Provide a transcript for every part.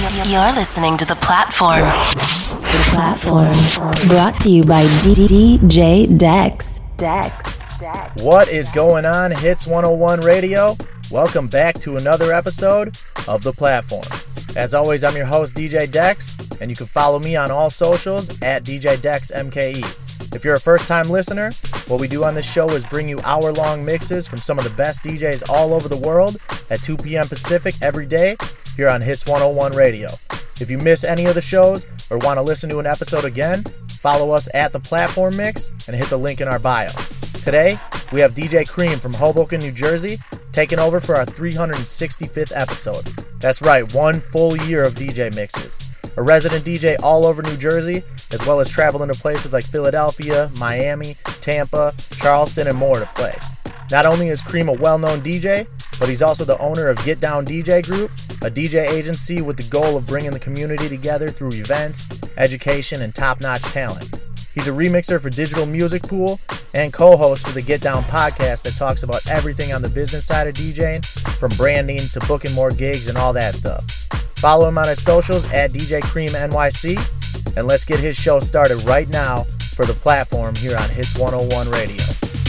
You're listening to The Platform. The Platform. Brought to you by DJ Dex. Dex. What is going on, Hits 101 Radio? Welcome back to another episode of The Platform. As always, I'm your host, DJ Dex, and you can follow me on all socials at DJ Dex MKE. If you're a first time listener, what we do on this show is bring you hour long mixes from some of the best DJs all over the world at 2 p.m. Pacific every day here on Hits 101 Radio. If you miss any of the shows or want to listen to an episode again, follow us at the Platform Mix and hit the link in our bio. Today, we have DJ Cream from Hoboken, New Jersey, taking over for our 365th episode. That's right, one full year of DJ mixes. A resident DJ all over New Jersey, as well as traveling to places like Philadelphia, Miami, Tampa, Charleston, and more to play. Not only is Cream a well known DJ, but he's also the owner of Get Down DJ Group, a DJ agency with the goal of bringing the community together through events, education, and top notch talent. He's a remixer for Digital Music Pool and co host for the Get Down podcast that talks about everything on the business side of DJing, from branding to booking more gigs and all that stuff. Follow him on his socials at DJ Cream NYC, and let's get his show started right now for the platform here on Hits 101 Radio.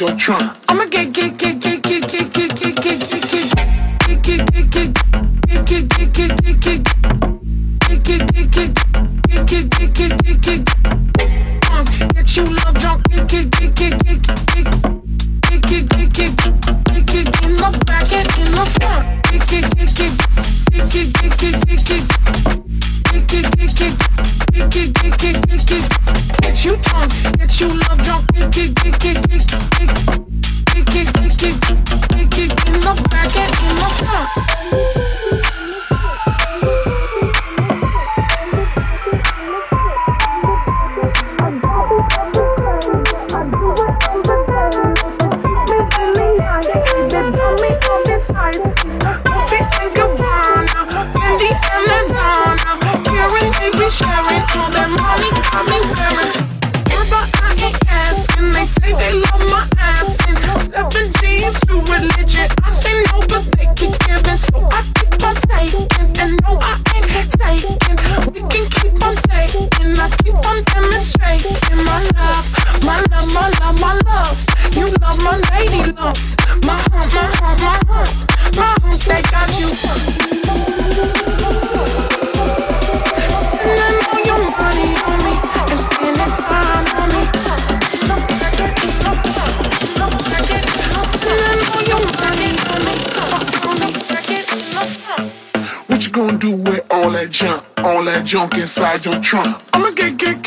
your trunk. junk inside your trunk. I'ma get, get,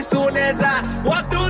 soon as I walk through.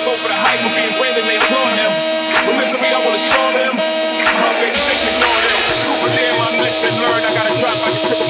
to go for the hype of being branded, they applaud him. But listen, to me, I wanna show them. My baby, just ignore them. Super damn, I'm listening, learn. I gotta drop, I just took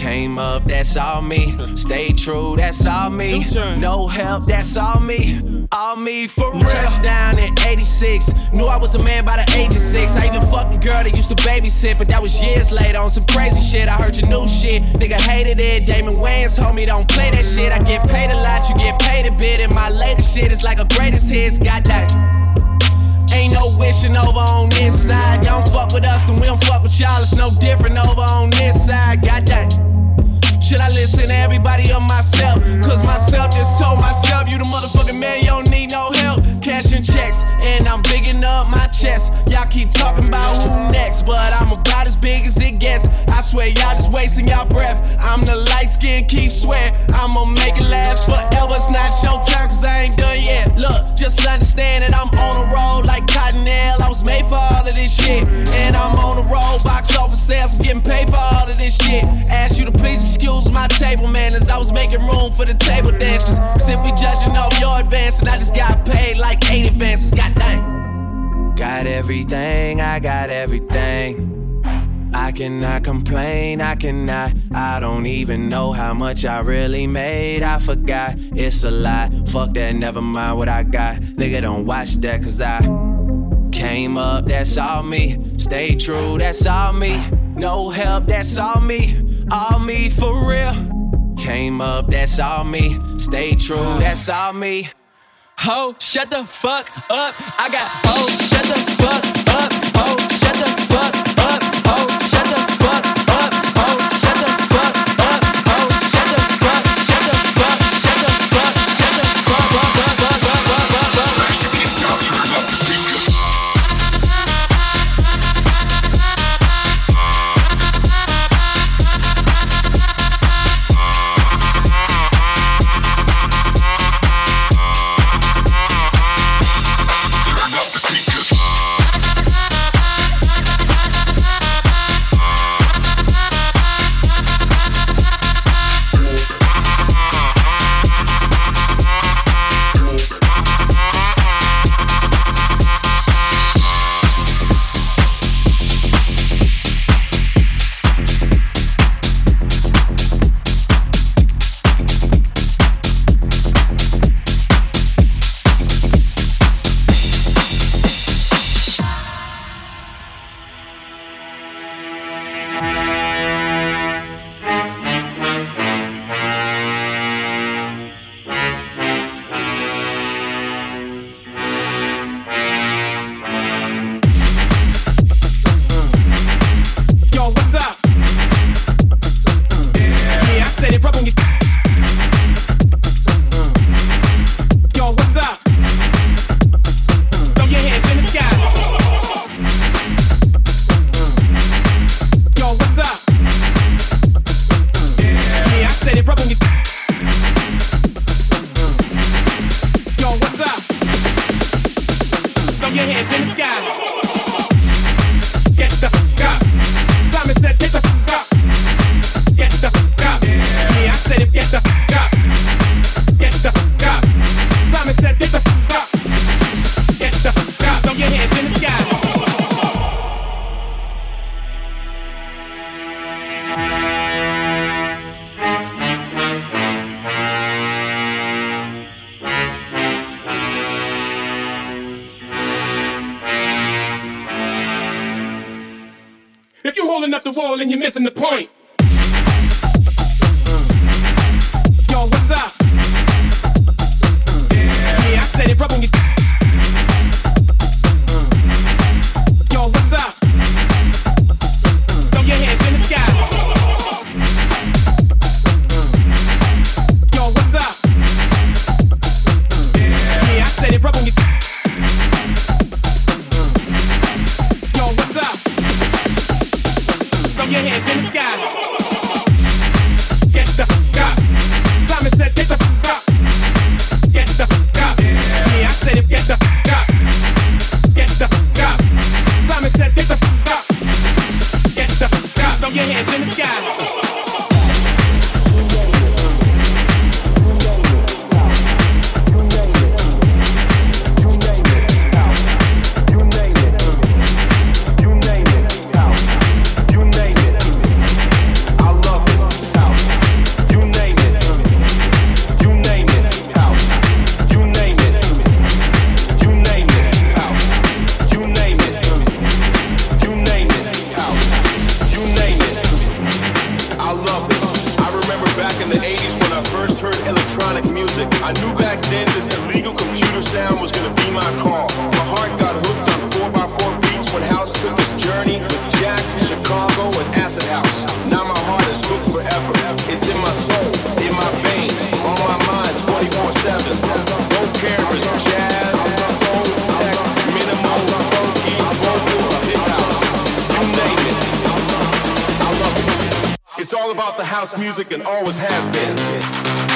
Came up, that's all me. Stay true, that's all me. No help, that's all me. All me for real. Touchdown in 86. Knew I was a man by the age of six. I even fucked a girl that used to babysit, but that was years later on some crazy shit. I heard your new shit. Nigga hated it. Damon Wayans told me don't play that shit. I get paid a lot, you get paid a bit. And my latest shit is like a greatest hits. Got that. Ain't no wishing over on this side. Y'all don't fuck with us, then we don't fuck with y'all. It's no different over on this side. Got that. Should I listen to everybody or myself? Cause myself just told myself, you the motherfucking man, you don't need no help. Cashing checks, and I'm bigging up my chest. Y'all keep talking about who next, but I'm about as big as it gets. I swear y'all just wasting y'all breath. I'm the light skin, Keith Sweat. I'ma make it last forever. It's not your time, cause I ain't done yet. Look, just understand that I'm on a roll like Cottonelle. I was made for all of this shit. And I'm on the road, box office sales, I'm getting paid for all of this shit. Ask you to please excuse my table manners. I was making room for the table dancers. If we judging off your advance, and I just got paid like eight advances, god dang. Got everything, I got everything. I cannot complain, I cannot. I don't even know how much I really made. I forgot, it's a lie. Fuck that, never mind what I got. Nigga, don't watch that, cause I came up, that's all me. Stay true, that's all me. No help, that's all me. All me for real. Came up, that's all me. Stay true, that's all me. Ho, shut the fuck up. I got ho, shut the fuck up. Ho, shut the fuck your hands in the sky. Get the fuck up. Simon said, get the fuck I knew back then this illegal computer sound was gonna be my call. My heart got hooked on 4x4 beats when House took this journey with Jack, Chicago, and Acid House. Now my heart is hooked forever. It's in my soul, in my veins, on my mind 24-7. No cameras, jazz, soul, tech, minimal, funky, vocal, house. You name it. I love it. It's all about the house music and always has been.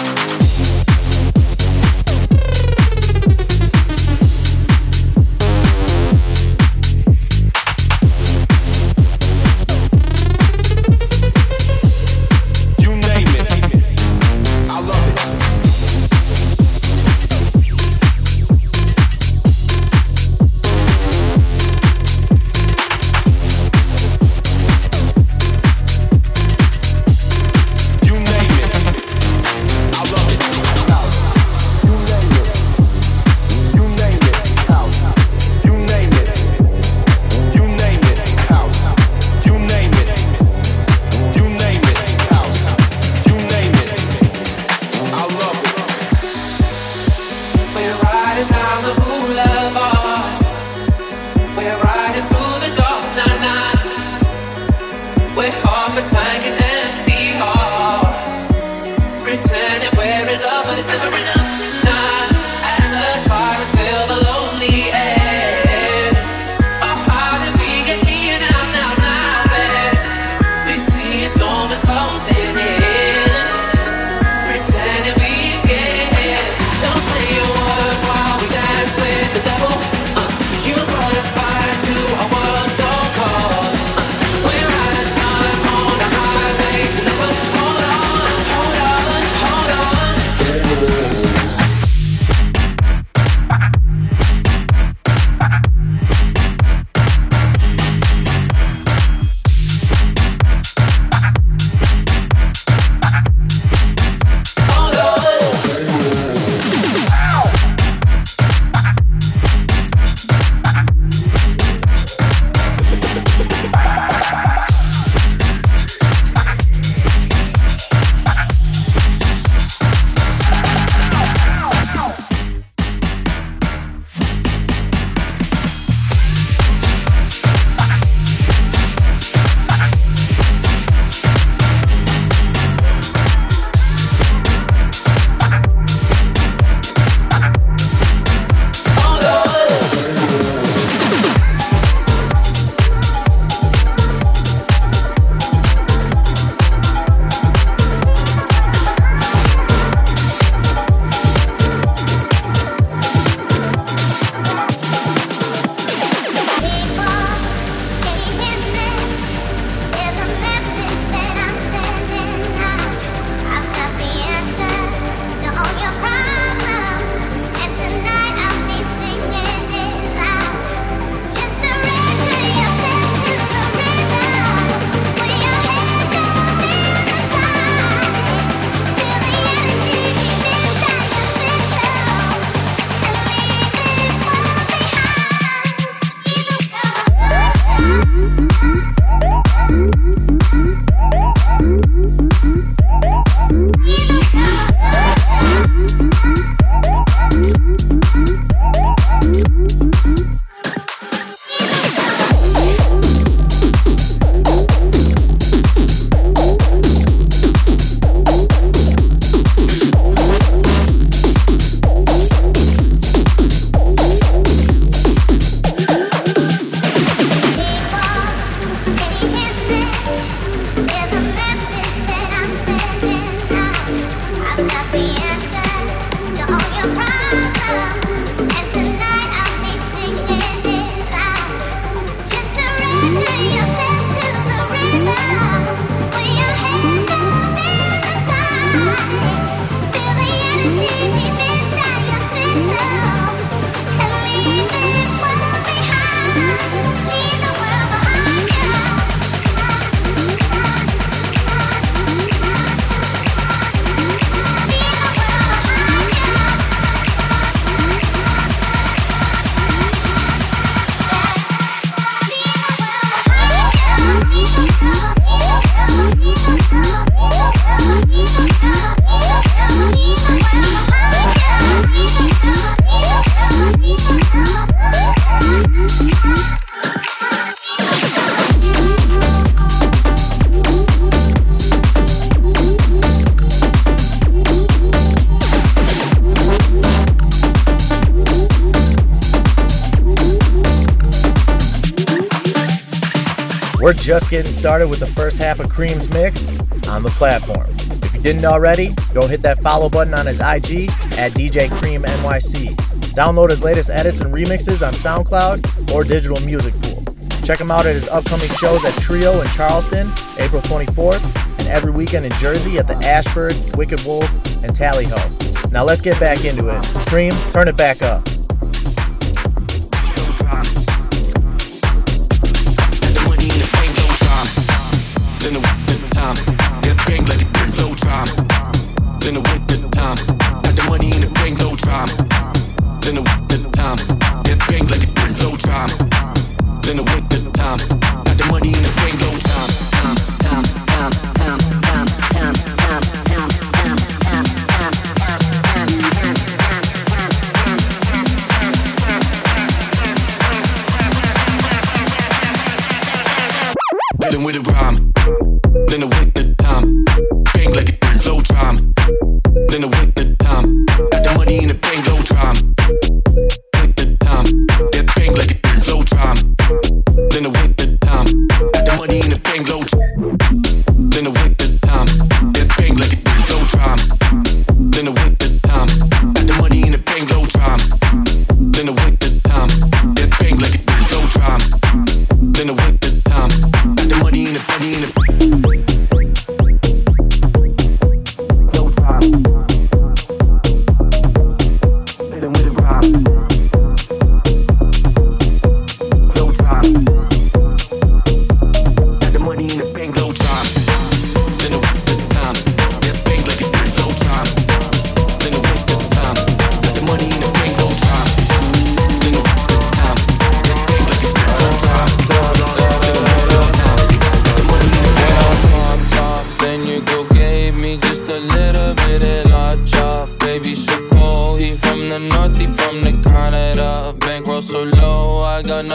Started with the first half of Cream's mix on the platform. If you didn't already, go hit that follow button on his IG at DJ Cream NYC. Download his latest edits and remixes on SoundCloud or Digital Music Pool. Check him out at his upcoming shows at Trio in Charleston, April 24th, and every weekend in Jersey at the Ashford, Wicked Wolf, and Tally Ho. Now let's get back into it. Cream, turn it back up.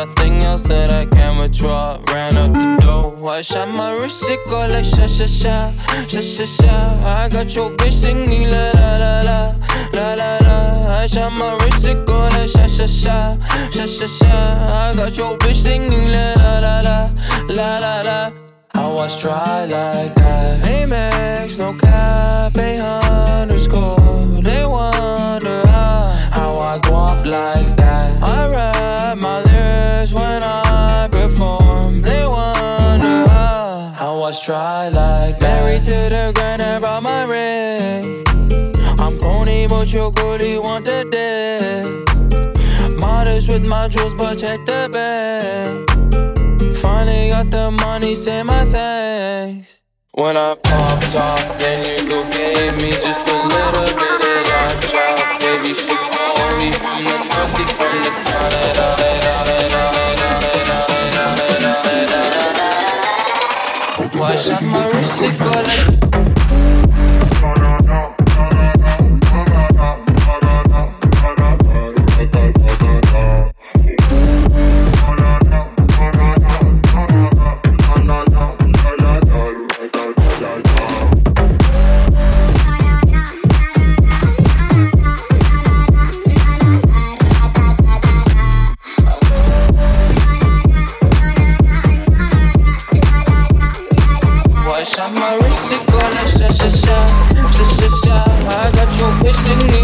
Nothing else that I can withdraw. Ran up the dough, I shot my wrist, it go like sha sha sha, sha sha sha. I got your bitch singing la la la la, la la la. I shot my wrist, it go like sha sha sha, sha sha sha. I got your bitch singing la la la la, la la la. I was try like that. Amex, no cap, a underscore. They wonder how, how I go up like try like. Married to the grind and brought my ring. I'm corny, but your goodie want the day. Modest with my jewels, but check the bag. Finally got the money, say my thanks. When I popped off, then you go gave me just a little bit of that chop. Baby, she called me from the dusty from the Canada. Wash shot my wrist, it go sha sha sha, sha sha sha. I got your bitch singing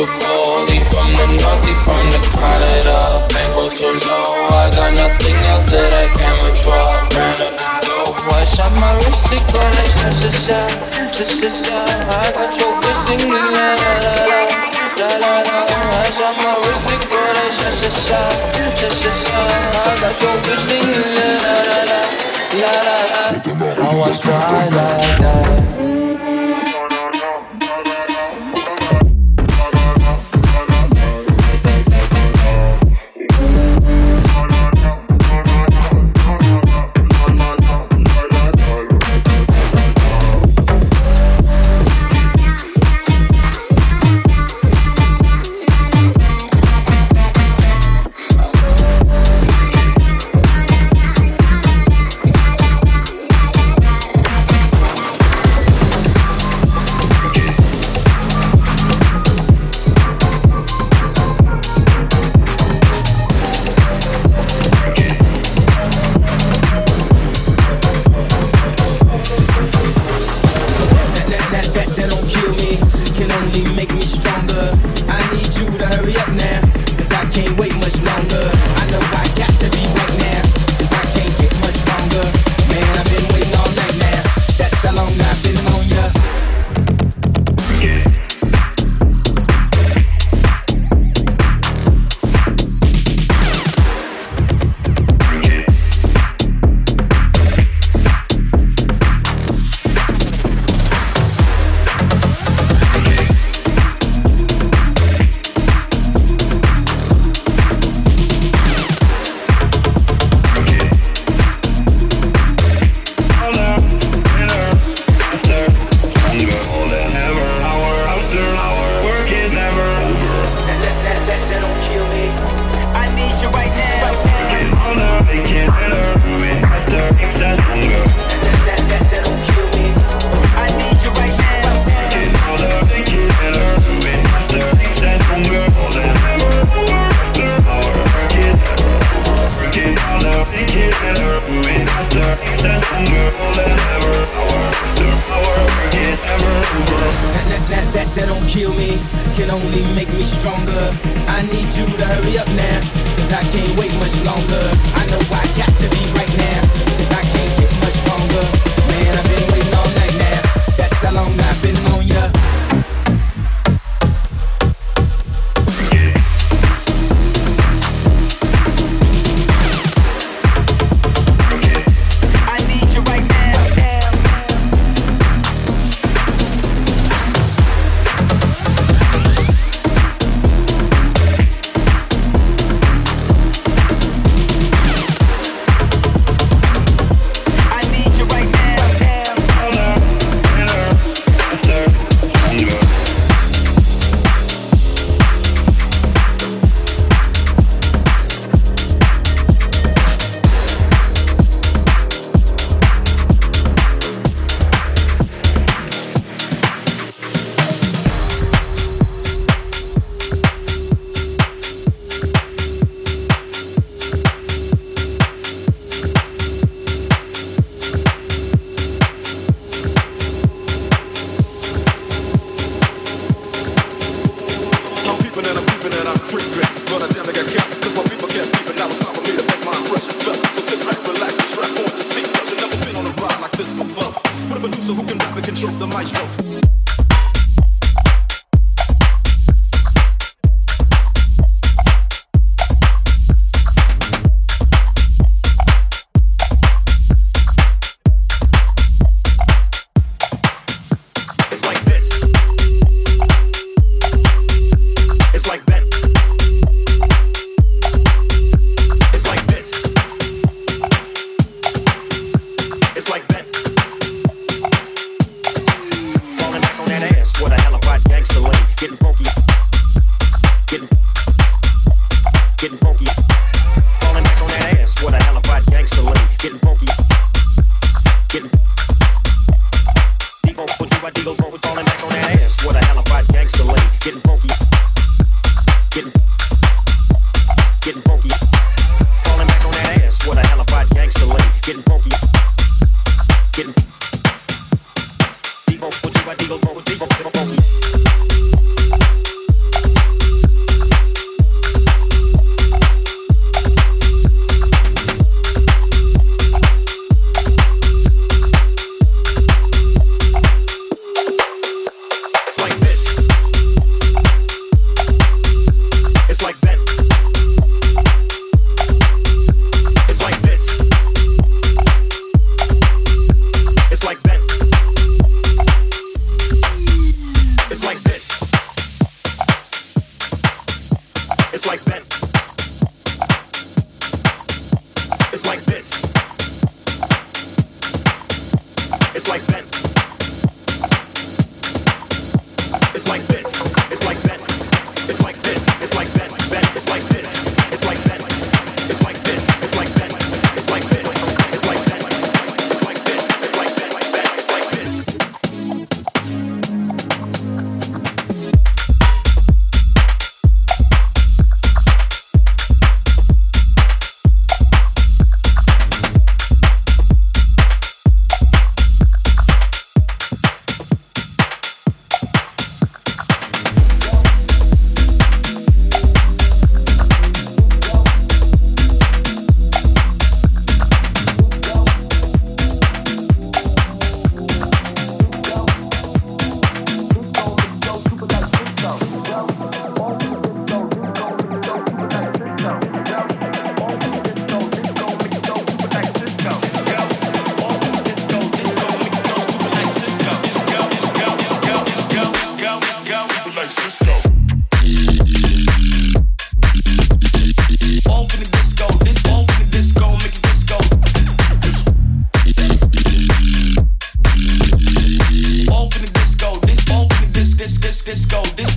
So cold, he from the north, he from the Canada. Bankroll so low, I got nothing else that I can withdraw. Ran up the dough, wash out my wrist, it go like sha sha sha, sha sha. I got your bitch singing la la la la, la la la. I shot my wrist, it go like sha sha sha, sha sha sha. I got your bitch singing la la la la, la la la. I was dry like that. this, this, go, this.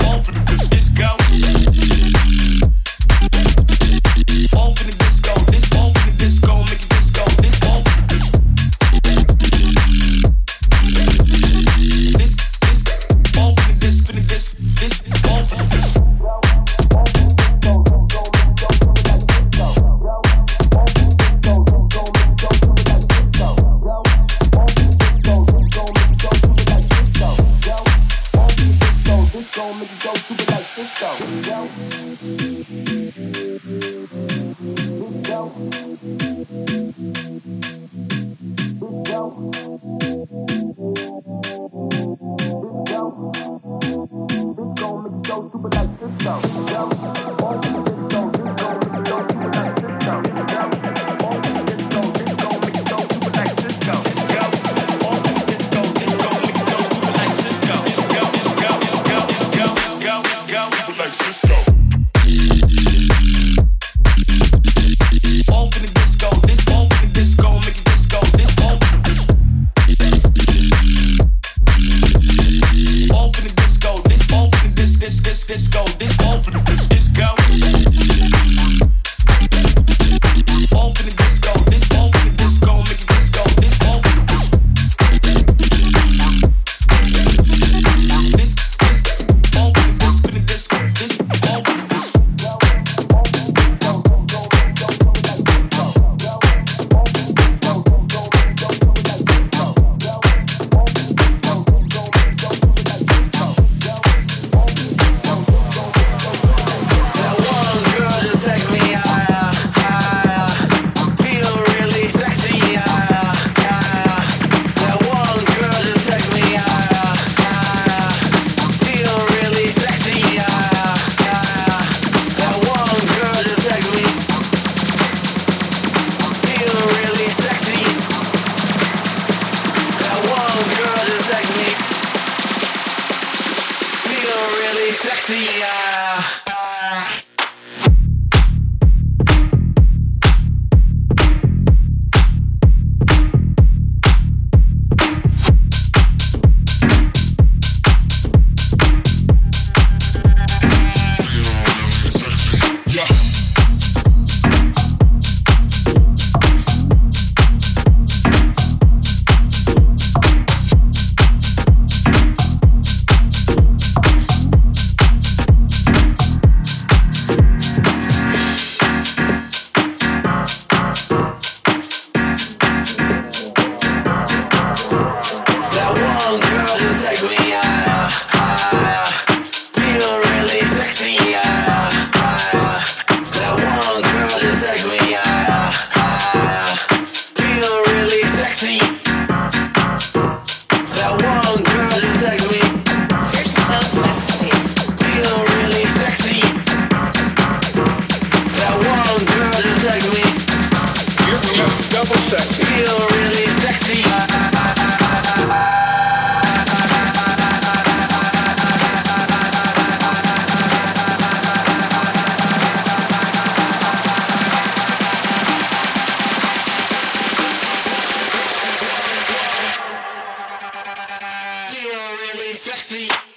Girl, you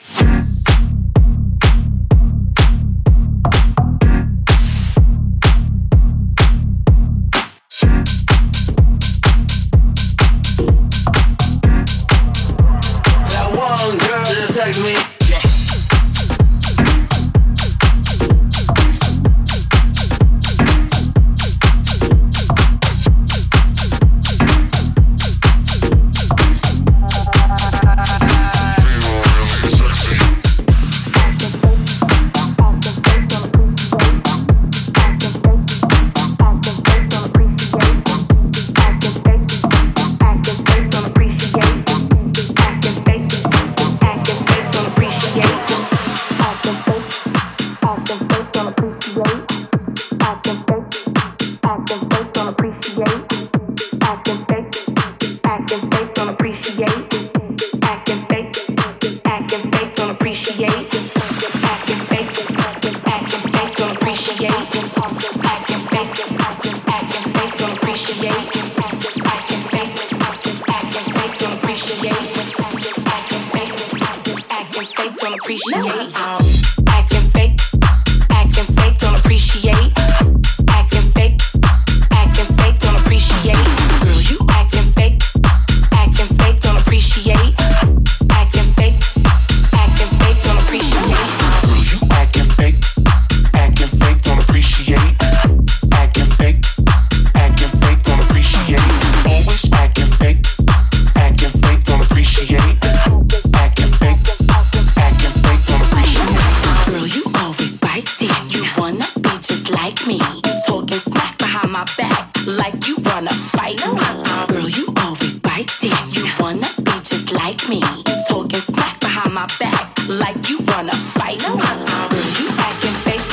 talking smack behind my back like you wanna fight me. Girl, you always bite it. You wanna be just like me. You talking smack behind my back like you wanna fight me. Girl, you acting fake,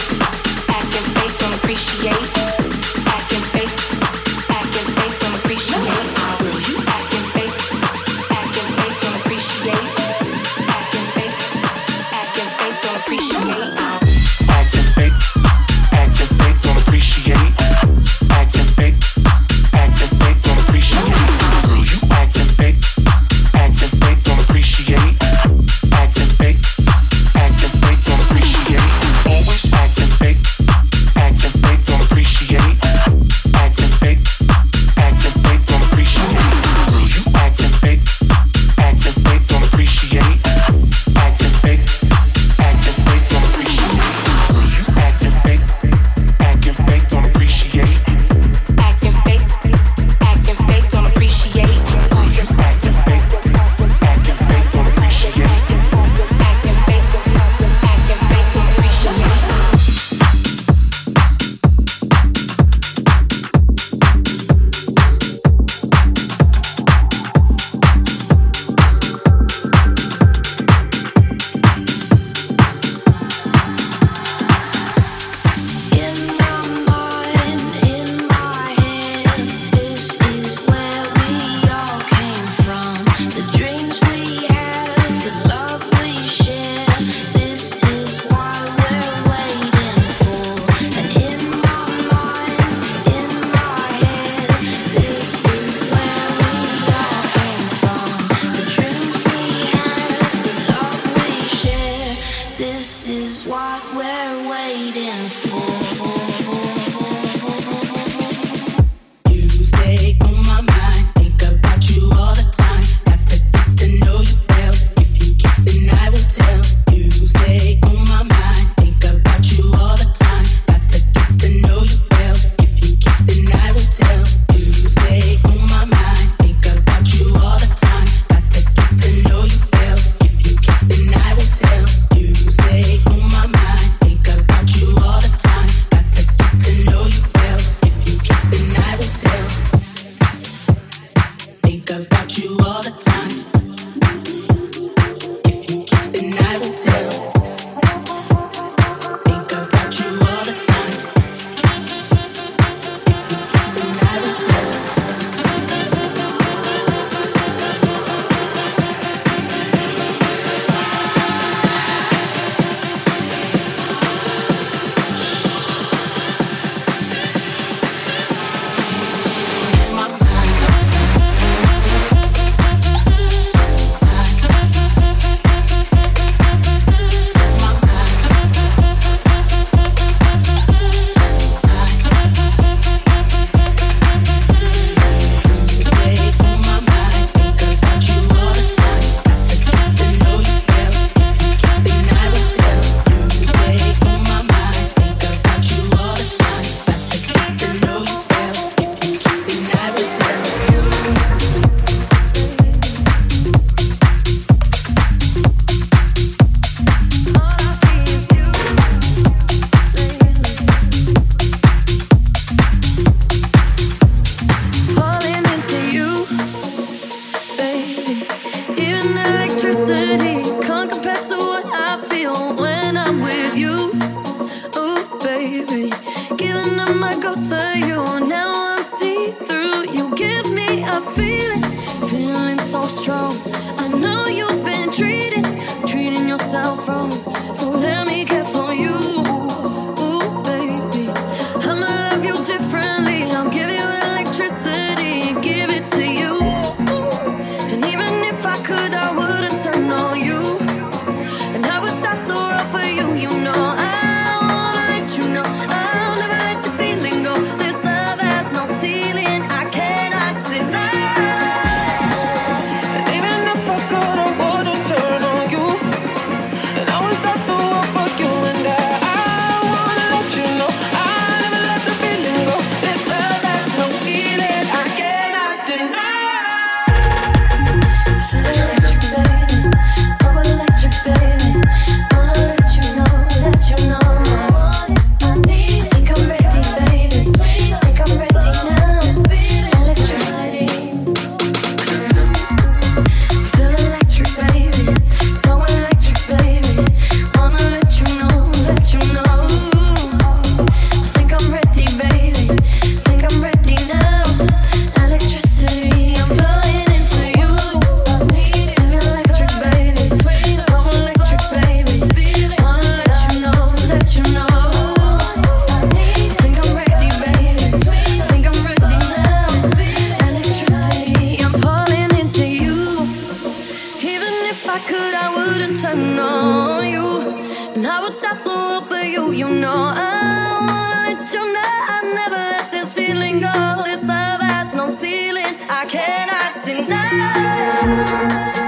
acting fake, don't appreciate. turn on you. And I would stop the world for you, you know. I wanna let you know I never let this feeling go. This love has no ceiling, I cannot deny.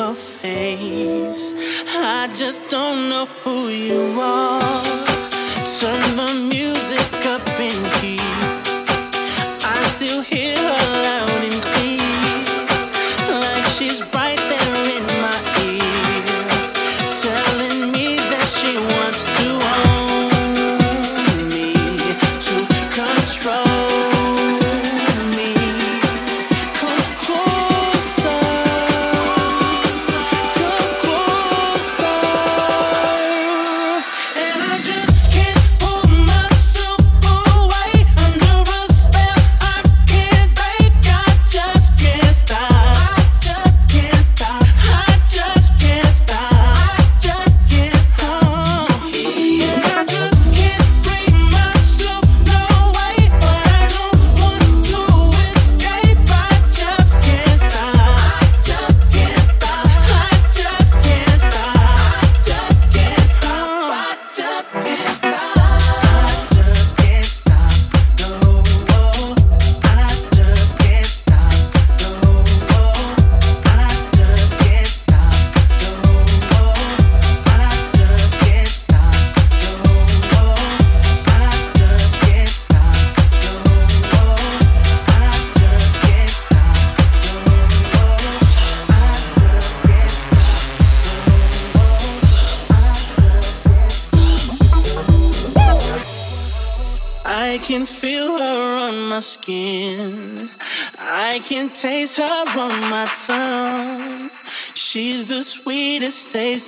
of fame.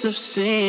of sin.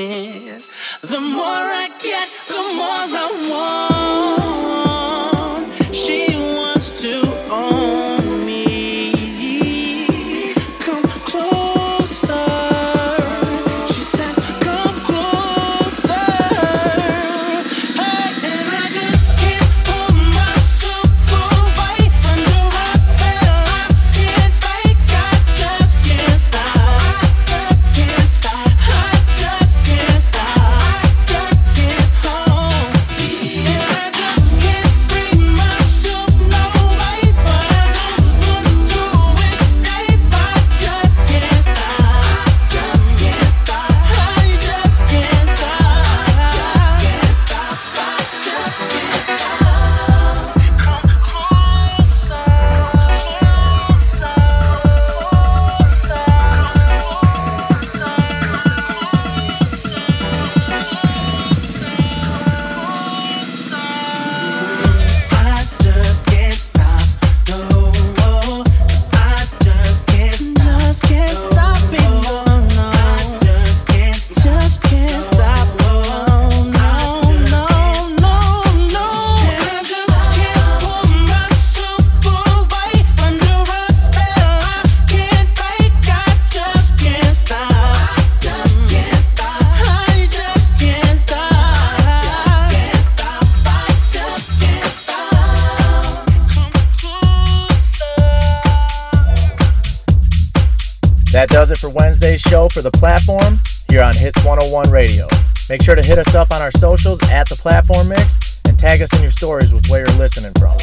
Make sure to hit us up on our socials at the Platform Mix and tag us in your stories with where you're listening from.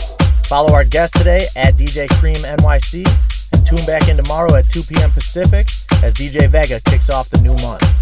Follow our guest today at DJ Cream NYC and tune back in tomorrow at 2 p.m. Pacific as DJ Vega kicks off the new month.